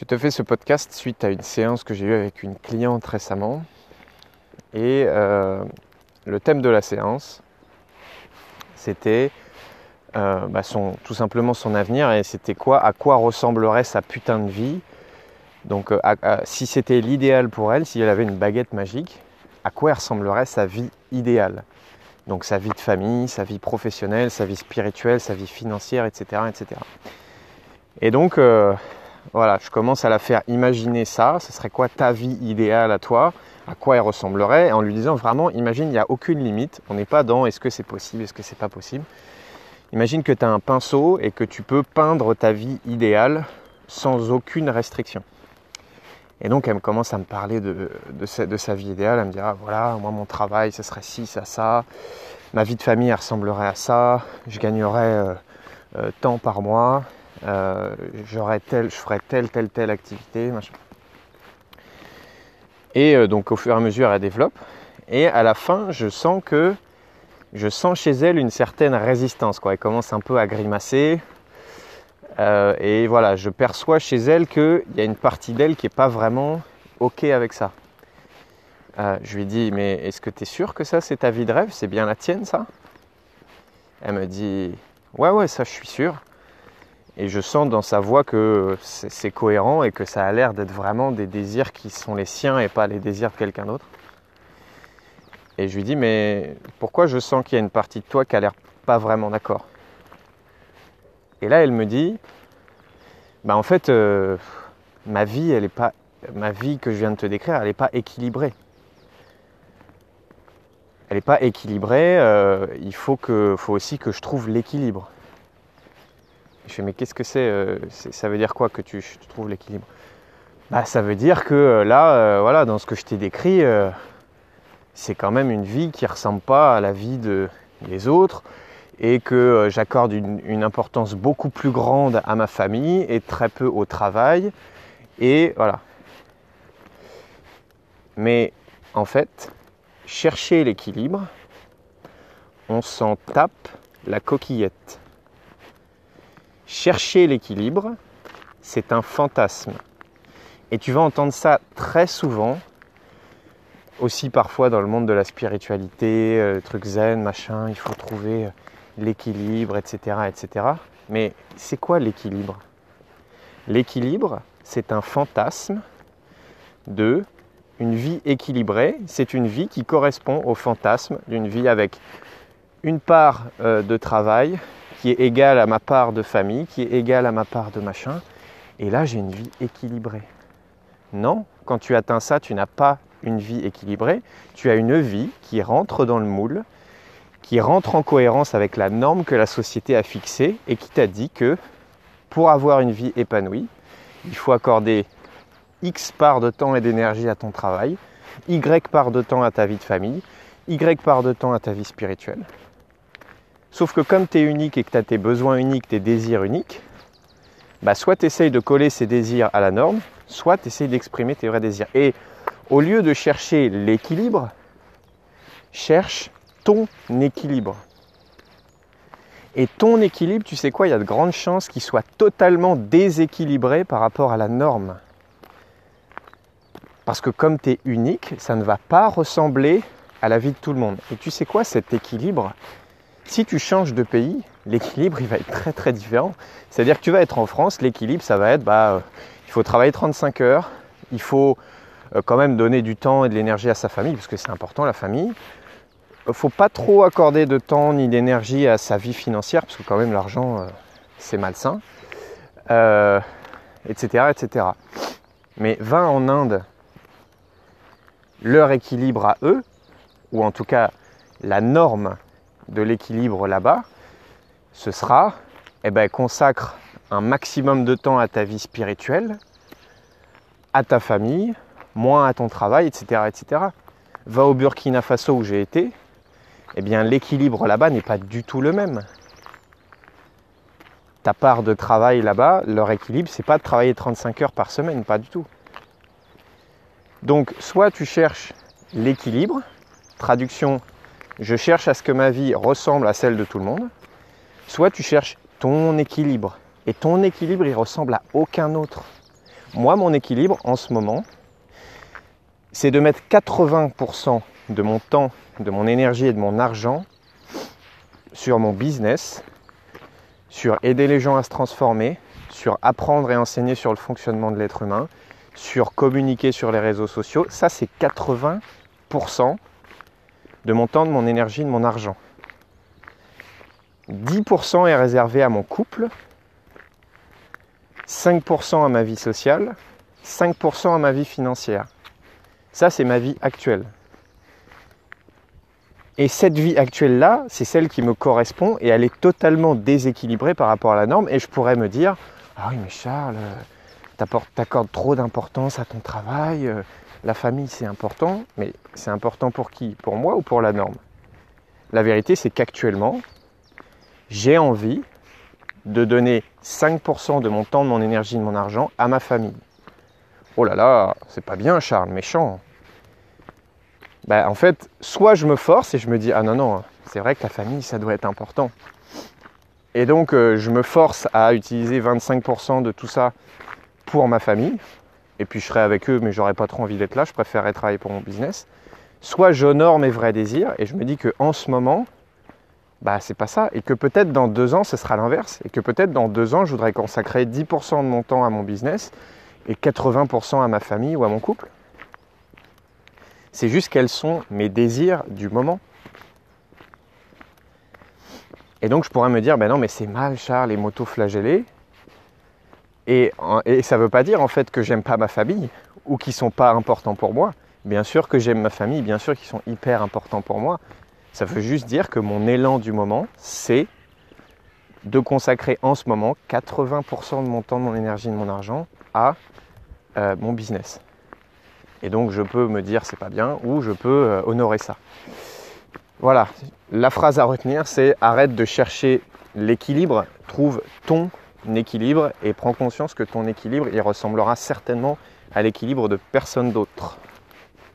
Je te fais ce podcast suite à une séance que j'ai eue avec une cliente récemment. Et euh, le thème de la séance, c'était euh, bah, tout simplement son avenir et c'était quoi À quoi ressemblerait sa putain de vie Donc, euh, si c'était l'idéal pour elle, si elle avait une baguette magique, à quoi ressemblerait sa vie idéale? Donc, sa vie de famille, sa vie professionnelle, sa vie spirituelle, sa vie financière, etc. etc. Et donc, voilà, je commence à la faire imaginer ça. Ce serait quoi ta vie idéale à toi? À quoi elle ressemblerait? En lui disant vraiment, imagine, il n'y a aucune limite. On n'est pas dans est-ce que c'est possible, est-ce que c'est pas possible? Imagine que tu as un pinceau et que tu peux peindre ta vie idéale sans aucune restriction. Et donc elle commence à me parler de, sa, vie idéale. Elle me dira, voilà, moi mon travail, ce serait ci, ça, ça. Ma vie de famille, elle ressemblerait à ça. Je gagnerais euh, euh, tant par mois. Euh, tel, je ferais telle, telle, telle activité, Et euh, donc au fur et à mesure, elle développe. Et à la fin, je sens que je sens chez elle une certaine résistance. Quoi. Elle commence un peu à grimacer. Euh, et voilà, je perçois chez elle qu'il y a une partie d'elle qui n'est pas vraiment OK avec ça. je lui dis, mais est-ce que tu es sûr que ça, c'est ta vie de rêve? C'est bien la tienne, ça? Elle me dit, ouais, ouais, ça, je suis sûr. Et je sens dans sa voix que c'est cohérent et que ça a l'air d'être vraiment des désirs qui sont les siens et pas les désirs de quelqu'un d'autre. Et je lui dis, mais pourquoi je sens qu'il y a une partie de toi qui a l'air pas vraiment d'accord? Et là, elle me dit, bah en fait, euh, ma vie, elle est pas, ma vie que je viens de te décrire, elle n'est pas équilibrée. Elle n'est pas équilibrée. Euh, il faut aussi que je trouve l'équilibre. Je fais mais qu'est-ce que c'est euh, Ça veut dire quoi que tu, trouves l'équilibre? Bah, Ça veut dire que euh, là, euh, voilà, dans ce que je t'ai décrit, c'est quand même une vie qui ne ressemble pas à la vie des autres et que j'accorde une, importance beaucoup plus grande à ma famille et très peu au travail. Et voilà. Mais en fait, chercher l'équilibre, on s'en tape la coquillette. Chercher l'équilibre, c'est un fantasme. Et tu vas entendre ça très souvent, aussi parfois dans le monde de la spiritualité, euh, truc zen, machin, il faut trouver euh, l'équilibre, etc., etc. Mais c'est quoi l'équilibre? L'équilibre, c'est un fantasme de une vie équilibrée. C'est une vie qui correspond au fantasme d'une vie avec une part euh, de travail, qui est égale à ma part de famille, qui est égale à ma part de machin. Et là, j'ai une vie équilibrée. Non, quand tu atteins ça, tu n'as pas une vie équilibrée. Tu as une vie qui rentre dans le moule, qui rentre en cohérence avec la norme que la société a fixée et qui t'a dit que pour avoir une vie épanouie, il faut accorder X part de temps et d'énergie à ton travail, Y part de temps à ta vie de famille, Y part de temps à ta vie spirituelle. Sauf que comme tu es unique et que tu as tes besoins uniques, tes désirs uniques, bah soit tu essayes de coller ces désirs à la norme, soit tu essayes d'exprimer tes vrais désirs. Et au lieu de chercher l'équilibre, cherche ton équilibre. Et ton équilibre, tu sais quoi, il y a de grandes chances qu'il soit totalement déséquilibré par rapport à la norme. Parce que comme tu es unique, ça ne va pas ressembler à la vie de tout le monde. Et tu sais quoi, cet équilibre, si tu changes de pays, l'équilibre il va être très très différent. C'est-à-dire que tu vas être en France, l'équilibre ça va être bah, euh, il faut travailler 35 heures, il faut euh, quand même donner du temps et de l'énergie à sa famille, parce que c'est important la famille. Il ne faut pas trop accorder de temps ni d'énergie à sa vie financière, parce que quand même l'argent euh, c'est malsain, etc., etc. Mais va en Inde, leur équilibre à eux, ou en tout cas la norme de l'équilibre là-bas, ce sera eh ben, consacre un maximum de temps à ta vie spirituelle, à ta famille, moins à ton travail, etc. etc. Va au Burkina Faso où j'ai été, eh bien l'équilibre là-bas n'est pas du tout le même. Ta part de travail là-bas, leur équilibre, c'est pas de travailler 35 heures par semaine, pas du tout. Donc soit tu cherches l'équilibre, traduction je cherche à ce que ma vie ressemble à celle de tout le monde, soit tu cherches ton équilibre. Et ton équilibre, il ressemble à aucun autre. Moi, mon équilibre en ce moment, c'est de mettre 80% de mon temps, de mon énergie et de mon argent sur mon business, sur aider les gens à se transformer, sur apprendre et enseigner sur le fonctionnement de l'être humain, sur communiquer sur les réseaux sociaux. Ça, c'est 80% de mon temps, de mon énergie, de mon argent. 10% est réservé à mon couple, 5% à ma vie sociale, 5% à ma vie financière. Ça, c'est ma vie actuelle. Et cette vie actuelle-là, c'est celle qui me correspond et elle est totalement déséquilibrée par rapport à la norme. Et je pourrais me dire, ah oui, mais Charles, t'accordes trop d'importance à ton travail, euh, la famille c'est important, mais c'est important pour qui? Pour moi ou pour la norme? La vérité, c'est qu'actuellement, j'ai envie de donner 5% de mon temps, de mon énergie, de mon argent à ma famille. Oh là là, c'est pas bien Charles, méchant. Ben, en fait, soit je me force et je me dis, ah non, non, c'est vrai que la famille, ça doit être important. Et donc, euh, je me force à utiliser 25% de tout ça pour ma famille. Et puis, je serai avec eux, mais j'aurais pas trop envie d'être là. Je préférerais travailler pour mon business. Soit j'honore mes vrais désirs et je me dis qu'en ce moment, bah c'est pas ça. Et que peut-être dans deux ans, ce sera l'inverse. Et que peut-être dans deux ans, je voudrais consacrer 10% de mon temps à mon business et 80% à ma famille ou à mon couple. C'est juste quels sont mes désirs du moment. Et donc je pourrais me dire, ben non, mais c'est mal, Charles, les motos flagellés. Et, ça ne veut pas dire en fait que j'aime pas ma famille ou qu'ils sont pas importants pour moi. Bien sûr que j'aime ma famille, bien sûr qu'ils sont hyper importants pour moi. Ça veut juste dire que mon élan du moment, c'est de consacrer en ce moment 80% de mon temps, de mon énergie, de mon argent à euh, mon business. Et donc je peux me dire c'est pas bien ou je peux euh, honorer ça. Voilà, la phrase à retenir c'est arrête de chercher l'équilibre, trouve ton équilibre et prends conscience que ton équilibre il ressemblera certainement à l'équilibre de personne d'autre.